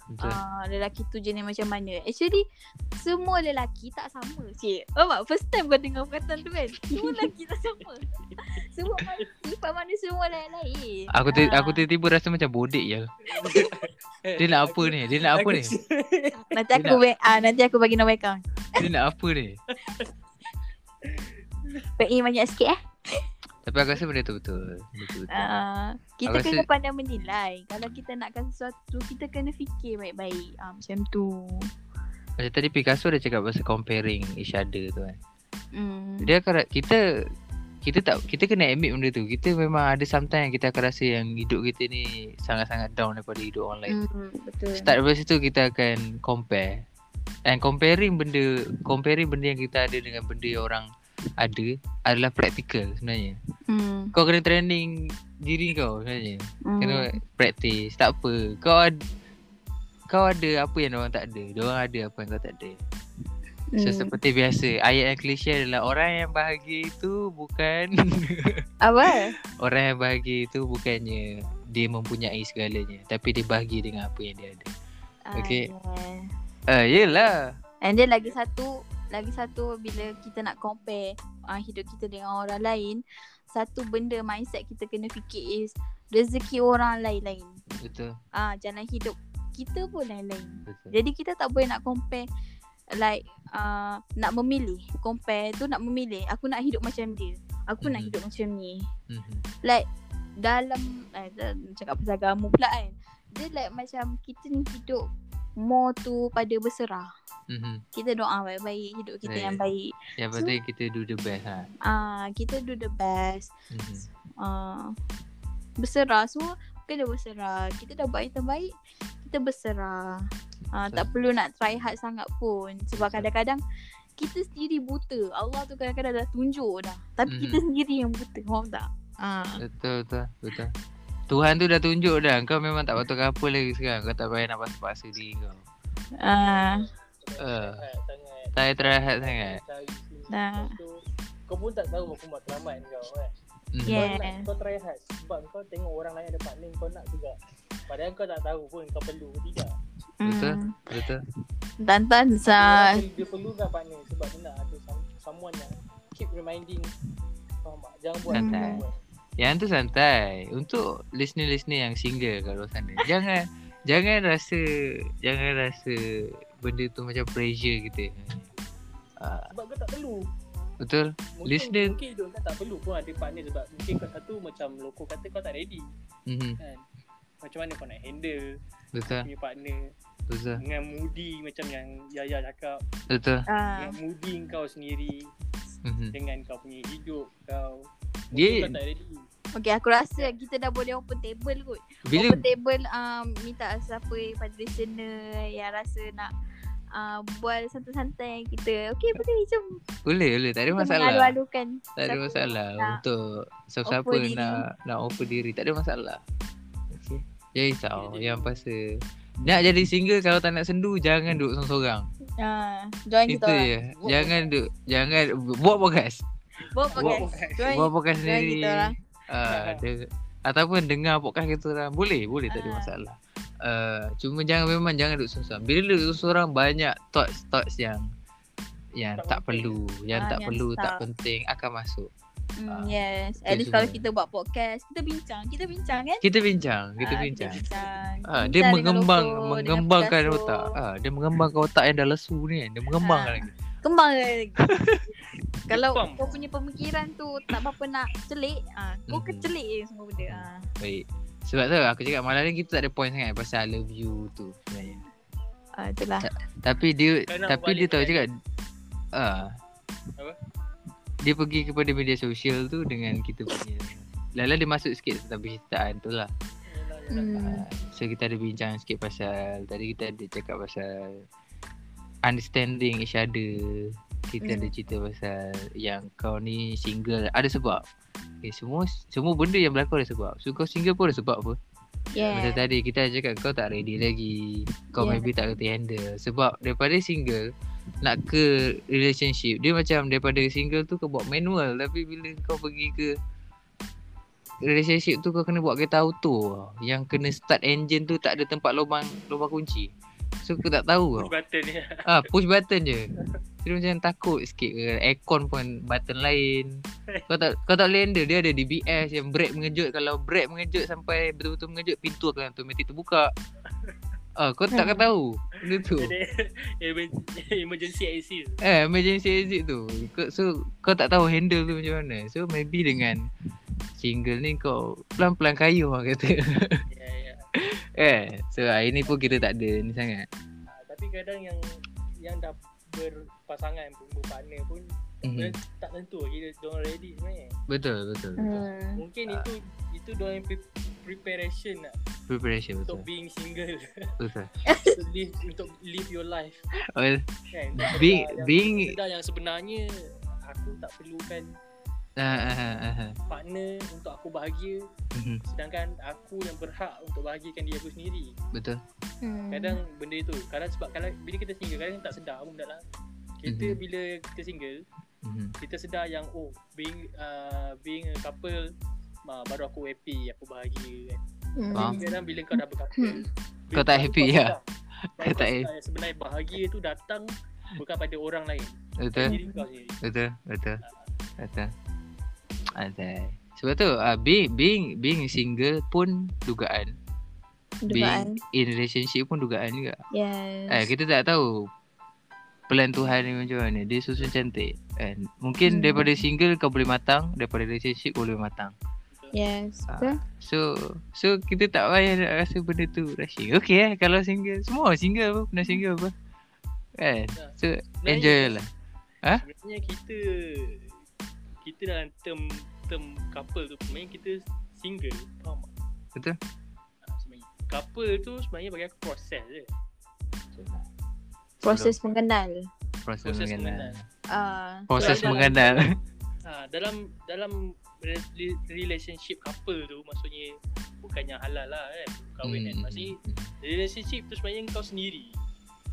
Betul. Ah, lelaki tu jenis macam mana. Actually, semua lelaki tak sama. Cik, oh, first time kau dengar perkataan tu kan? Semua lelaki tak sama. Semua sifat manusia semua lain-lain. Aku ti- Ah. aku tiba-tiba rasa macam bodek je. Dia nak apa ni? Dia nak apa ni? Nanti aku bank, ah, nanti aku bagi nombor account. Dia nak apa ni? PI banyak sikit eh. Tapi aku rasa benda tu betul. Betul betul. Uh, kita Aku kena rasa- pandai menilai. Kalau kita nakkan sesuatu, kita kena fikir baik-baik. Ah, macam tu. Macam tadi Picasso dia cakap pasal comparing each other tu kan. Hmm. Dia akan kita kita tak kita kena admit benda tu. Kita memang ada sometimes yang kita akan rasa yang hidup kita ni sangat-sangat down daripada hidup orang lain. Hmm, betul. Start dari situ kita akan compare. And comparing benda comparing benda yang kita ada dengan benda yang orang ada adalah practical sebenarnya. Hmm. Kau kena training diri kau sebenarnya. hmm. Kena practice. Tak apa. Kau ada kau ada apa yang orang tak ada. Diorang ada apa yang kau tak ada. So Hmm. seperti biasa Ayat yang klise adalah Orang yang bahagia itu bukan Apa? Orang yang bahagia itu bukannya Dia mempunyai segalanya Tapi dia bahagia dengan apa yang dia ada Okay. Ah, yeah. Ah, Yelah And then lagi satu lagi satu bila kita nak compare uh, hidup kita dengan orang lain, satu benda mindset kita kena fikir is rezeki orang lain-lain. Betul Ah uh, jalan hidup kita pun lain-lain. Betul Jadi kita tak boleh nak compare like uh, nak memilih. Compare tu nak memilih. Aku nak hidup macam dia. Aku nak Mhm. hidup macam ni. Mhm. Like dalam eh, cakap pasal agama pula kan. Dia like macam kita ni hidup more tu pada berserah. Mhm. Kita doa baik-baik hidup kita Baik. yang baik. Yang penting kita do the best ha. Ah, kita do the best. Mhm. Ah, berserah semua kena berserah. Kita dah buat yang terbaik, kita berserah. Ah, tak perlu nak try hard sangat pun sebab kadang-kadang kita sendiri buta. Allah tu kadang-kadang dah tunjuk dah. Tapi kita Mhm. sendiri yang buta. Faham tak? Ah. Betul betul Betul Tuhan tu dah tunjuk dah Kau memang tak patut apa lagi sekarang Kau tak payah nak paksa-paksa diri kau Ah, uh, Sangat, sangat. Tak payah terahat sangat. Dah. Kau pun tak tahu aku matlamat kau kan. Mhm. Yeah. Kau nak kau try hard sebab kau tengok orang lain ada partner kau nak juga. Padahal kau tak tahu pun kau perlu ke tidak. Betul hmm. Betul Tantan Dia, sa dia perlukan partner sebab dia nak ada some, someone yang keep reminding. Faham tak? Jangan buat Santai. Yang tu santai. Untuk listener-listener yang single kat luar sana Jangan Jangan rasa Jangan rasa Benda tu macam pressure kita. Uh, Sebab kau tak perlu. Betul. Mungkin, Listener- mungkin hidup kau tak perlu pun ada partner sebab mungkin kau satu macam loko kata kau tak ready. Mm-hmm. kan. Macam mana kau nak handle Betul. punya partner? Betul. Dengan moody macam yang Yaya cakap. Betul. Ah. dengan moody kau sendiri. Mm-hmm. dengan kau punya hidup kau Dia- tak ready. Okay aku rasa kita dah boleh open table kot. Bila Open table um, minta siapa pada listener yang rasa nak uh, buat santai-santai kita. Okay boleh macam Boleh boleh. Tak ada kita masalah. mengalu-alukan. Tak ada siapa masalah Untuk Siapa-siapa nak Nak offer diri. Tak ada masalah. Okay Jangan risau Yang pasal Nak jadi single Kalau tak nak sendu Jangan duduk seorang-seorang. Ah, join kita Itu orang. je. Jangan duduk Jangan Buat podcast Buat podcast. Buat podcast sendiri kita orang. uh, de- Ataupun dengar podcast kita orang Boleh Boleh tak ada Ah. masalah uh, Cuma jangan Memang jangan duduk seorang Bila duduk seorang Banyak thoughts-thoughts yang Yang Tak tak, perlu Yang Ah, tak yang perlu Tak stuck. penting Akan masuk Ah, yes. At least kalau kita buat podcast, kita bincang. Kita bincang kan? Kita bincang Kita Ah, bincang bincang. Ah, Bincang dia dengan mengembang logo, mengembangkan otak. Ah, dia mengembangkan otak yang dah lesu ni kan. Dia mengembangkan Ah. lagi. Kembang lagi. Kalau Faham. kau punya pemikiran tu tak apa-apa nak celik, ah, kau Mhm. kecelik je semua benda. Ah. Baik. Sebab tu aku cakap malam ni kita tak ada point sangat pasal I love you tu sebenarnya. Ah, itulah. Tapi dia Kau nak tapi dia tahu cakap ah Apa? dia pergi kepada media sosial tu dengan kita punya Lala dia masuk sikit tentang percintaan tu lah Hmm. Ah, So kita ada bincang sikit pasal Tadi kita ada cakap pasal Understanding each other Kita Hmm. ada cerita pasal Yang kau ni single. Ada sebab. Okay, Semua semua benda yang berlaku ada sebab. So kau single pun ada sebab apa? Yeah. Macam tadi kita ada cakap Kau tak ready lagi. Kau Yeah. maybe tak kerti handle. Sebab daripada single Nak ke relationship Dia macam daripada single tu Kau buat manual. Tapi bila kau pergi ke Relationship tu kau kena buat kereta auto. Yang kena start engine tu Tak ada tempat lubang Lubang kunci. So kau tak tahu Push tau button ni. ah, Push button je Dia macam takut sikit ke? Aircon pun button lain. Kau tak kau tak boleh handle. Dia ada DBS yang brake mengejut. Kalau brake mengejut sampai betul-betul mengejut Pintu akan automatic terbuka. Ah, kau tak akan tahu Benda tu. Emergency exit. Eh emergency exit tu. Kau, So kau tak tahu handle tu macam mana. So maybe dengan Single ni kau Pelan-pelan kayu orang kata. Ya ya. Eh So hari ni pun kita tak ada ni sangat. Ah, tapi kadang yang yang dah berpasangan pun berpartner pun Mhm. mm tak tentu kita diorang ready sebenarnya. Betul betul betul. Hmm. Mungkin Ah. itu itu yang pre- preparation lah Preparation untuk betul. being single Betul. untuk live untuk live your life Well, kan. Being- Sedar yang- being- sedar yang sebenarnya aku tak perlukan ah, ah, ah. partner untuk aku bahagia Mhm. sedangkan aku yang berhak untuk bahagiakan diri aku sendiri. Betul. Hmm. Kadang benda itu kadang sebab kalau bila kita single kadang tak sedar pun dalam kita Mhm. bila kita single Mhm. kita sedar yang oh being uh, being a couple uh, baru aku happy aku bahagia kan. Hmm. Tapi kadang bila kau dah berkouple Kau tak happy, kau ya? Kau kau tak yang Sebenarnya bahagia tu datang bukan pada orang lain Betul. kau sendiri Betul, betul. Betul. Ada. Sebab tu uh, being being being single pun dugaan. Dugaan. Being in relationship pun dugaan juga. Yes. Eh kita tak tahu plan Tuhan ni macam mana. Dia susun cantik. Kan? Mungkin Hmm. daripada single kau boleh matang, daripada relationship kau boleh matang. Yes. Ah. Betul. So so kita tak payah nak rasa benda tu rushing. Okay eh kalau single. Semua single pun pernah single apa. Kan? So Sebenarnya- enjoy lah. sebenarnya kita kita dalam term term couple tu sebenarnya kita single faham tak Betul. Ah, couple tu sebenarnya bagi aku proses je Proses mengenal. Proses, proses mengenal. mengenal. Ah. Proses Dalam- mengenal. ha, dalam dalam re- relationship couple tu maksudnya bukan yang halal lah kan kahwin kan Hmm. maksudnya relationship tu sebenarnya kau sendiri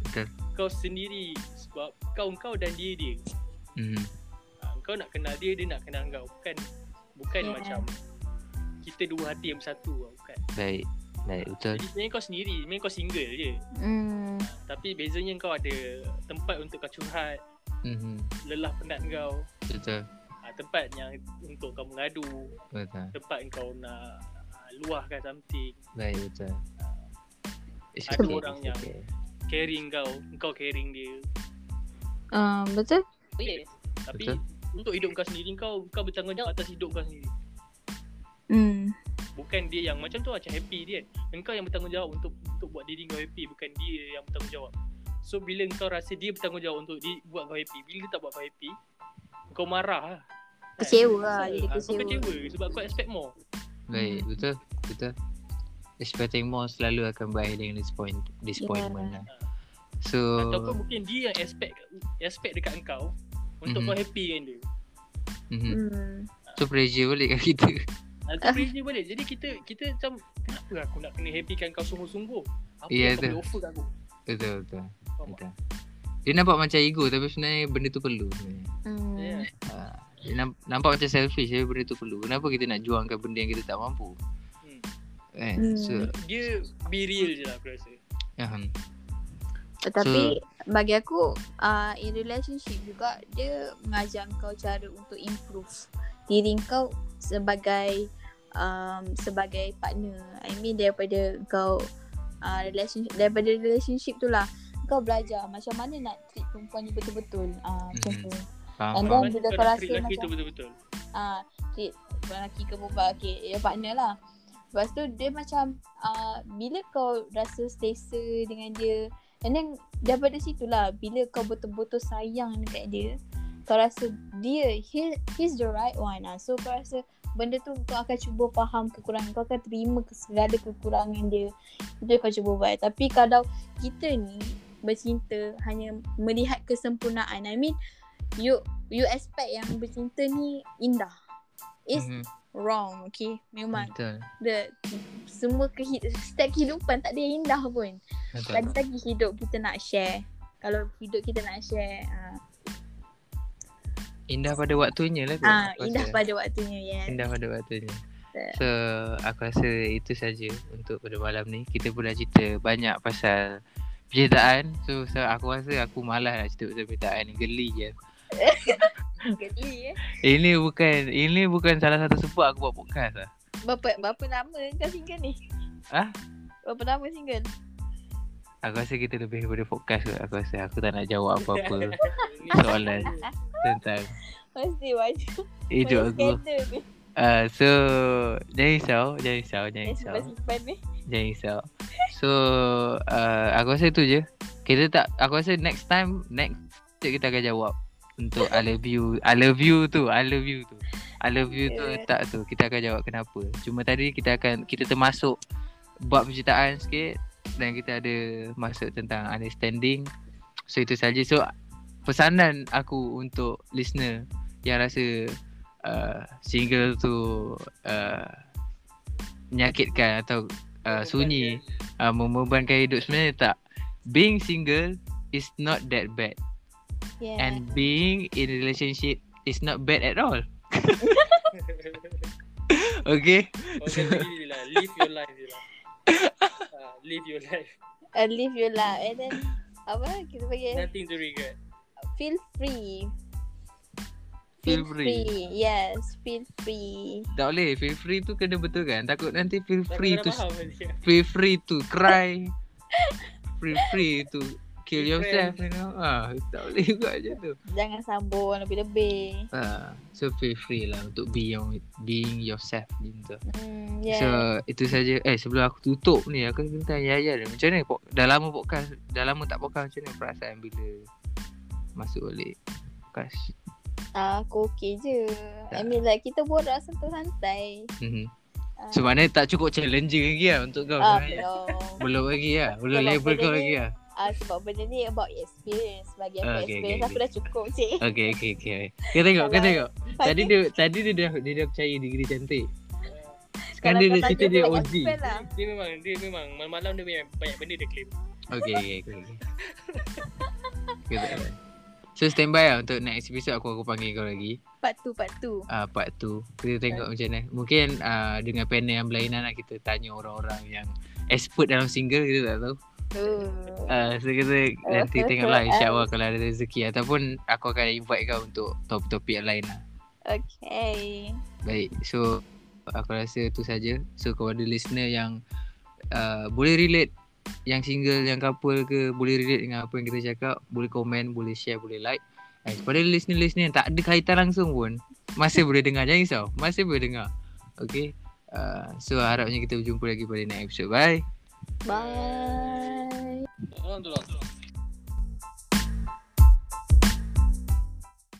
Betul. kau sendiri sebab kau kau dan dia dia Hmm. ha, kau nak kenal dia dia nak kenal kau bukan bukan Yeah. macam kita dua hati yang bersatu lah, bukan Baik. Baik, betul. jadi sebenarnya kau sendiri sebenarnya kau single je Hmm. tapi bezanya kau ada tempat untuk kau curhat Mhm. lelah penat kau Betul. ha, tempat yang untuk kau mengadu Betul. tempat kau nak ha, luahkan something Baik, betul. It's Ada okay, orang it's yang- okay. caring kau kau caring dia Ah, betul. Oh, ya. tapi Betul. untuk hidup kau sendiri kau kau bertanggungjawab atas hidup kau sendiri Hmm. bukan dia yang macam tu macam happy dia kan engkau yang bertanggungjawab untuk untuk buat diri kau happy bukan dia yang bertanggungjawab so bila kau rasa dia bertanggungjawab untuk di, buat kau happy bila dia tak buat kau happy kau marah lah Kan? Kecewa lah, Pasal, jadi ah, kecewa. Kau kecewa sebab kau expect more Baik, betul. Betul. Expecting more selalu akan berakhir dengan disappoint, disappointment Yeah. lah. So, Ataupun mungkin dia yang expect expect dekat engkau untuk Mhm. kau happy kan dia mhm. Hmm. so pressure balik kat kita. Tu pressure balik. Jadi kita kita macam kenapa aku nak kena happykan kau sungguh-sungguh? Apa Ya, yang kau tu. boleh offer kat aku? Betul, betul. Faham tak? betul. Dia nampak macam ego tapi sebenarnya benda tu perlu sebenarnya. Hmm. Ya. Ha, dia namp- nampak macam selfish tapi benda tu perlu. Kenapa kita nak juangkan benda yang kita tak mampu? Hmm. Kan? Hmm. So, Dia be real je lah aku rasa. ya, hmm. Tetapi bagi aku uh, in relationship juga dia mengajar kau cara untuk improve diri kau sebagai um, sebagai partner. I mean daripada kau uh, relationship daripada relationship tu lah kau belajar macam mana nak treat perempuan ni betul-betul. Ah uh, macam tu. Faham, And then bila kau rasa macam- tu betul-betul. ah treat lelaki ke perempuan okay, ya partner lah. Lepas tu dia macam uh, bila kau rasa selesa dengan dia and then daripada situlah bila kau betul-betul sayang dekat dia kau rasa dia he, he's the right one lah. So kau rasa benda tu kau akan cuba faham kekurangan kau akan terima segala kekurangan dia. Itu kau cuba buat. Tapi kalau kita ni bercinta hanya melihat kesempurnaan. I mean you you expect yang bercinta ni indah. It's Mhm. wrong okay memang Betul. the semua kehid setiap kehidupan tak ada yang indah pun Betul. lagi-lagi hidup kita nak share kalau hidup kita nak share ah Indah pada waktunya lah. kot, ah aku indah rasa. pada waktunya yes Indah pada waktunya. Betul. So aku rasa itu saja untuk pada malam ni. Kita pun dah cerita banyak pasal percintaan. So, so aku rasa aku malas nak cerita pasal percintaan ni. Geli je. geli eh Ini bukan ini bukan salah satu sebab aku buat podcast lah. berapa berapa lama kau single ni Ah? berapa lama single Aku rasa kita lebih daripada podcast kot. Aku rasa aku tak nak jawab apa-apa soalan tentang mesti wajib hidup aku. Uh, so jangan risau, jangan risau, jangan Eh, risau. Jangan risau. So uh, aku rasa tu je. Kita tak aku rasa next time next kita akan jawab untuk I love you I love you tu I love you tu I love you tu Yeah. tak tu kita akan jawab kenapa cuma tadi kita akan kita termasuk bab penciptaan sikit dan kita ada masuk tentang understanding so itu saja so pesanan aku untuk listener yang rasa uh, single tu uh, menyakitkan atau uh, sunyi uh, membebankan hidup sebenarnya tak being single is not that bad Yeah. and being in a relationship is not bad at all okay begini lah. Live your life je lah. Ah, live your life. Uh, live your life and then apa kita bagi Nothing to regret. Feel free. Feel free. Yes, feel free. tak boleh feel free tu kena betul kan takut nanti feel free nanti. feel free to cry feel free to kill Be yourself you know ah tak boleh juga je tu Jangan sambung lebih-lebih. ah so feel free lah untuk be your, being yourself gitu Hmm, yeah. So itu saja Eh sebelum aku tutup ni Aku nak tanya Yaya ni Macam mana Dah lama podcast Dah lama tak podcast Macam mana perasaan bila Masuk balik Podcast Ah, aku okey je. I mean like kita borak santai-santai. mm-hmm. Ah, So mana tak cukup challenging lagi lah Untuk kau ah, sebenarnya. belum. Belum lagi lah Belum level benda kau lagi lah Ah, sebab benda ni about experience. Bagi aku Ah, okay, experience okay, aku dah cukup cik. Okay okay okay Kita tengok Kita Kalau- tengok Tadi dia Tadi dia dah Dia dah percaya degree cantik Sekarang dia kau dah cerita dia banyak OG lah. Dia memang dia memang malam-malam dia banyak, banyak benda dia claim. Okay okay okay, okay. So standby lah Untuk next episode Aku aku panggil kau lagi. Part tu, part tu. uh, part tu kita tengok macam mana. Mungkin uh, dengan panel yang berlainan lah kita tanya orang-orang yang expert dalam single kita tak tahu. Uh. uh, so kita nanti tengoklah insyaAllah kalau ada rezeki. Ataupun aku akan invite kau untuk topik-topik yang lain lah. Okay. baik so aku rasa tu saja. So kepada listener yang uh, boleh relate yang single yang couple ke boleh relate dengan apa yang kita cakap boleh komen boleh share boleh like Eh, kepada listener-listener yang tak ada kaitan langsung pun Masih boleh dengar Jangan risau Masih boleh dengar Okay uh, So harapnya kita berjumpa lagi pada next episode Bye Bye. Lah. tu lah.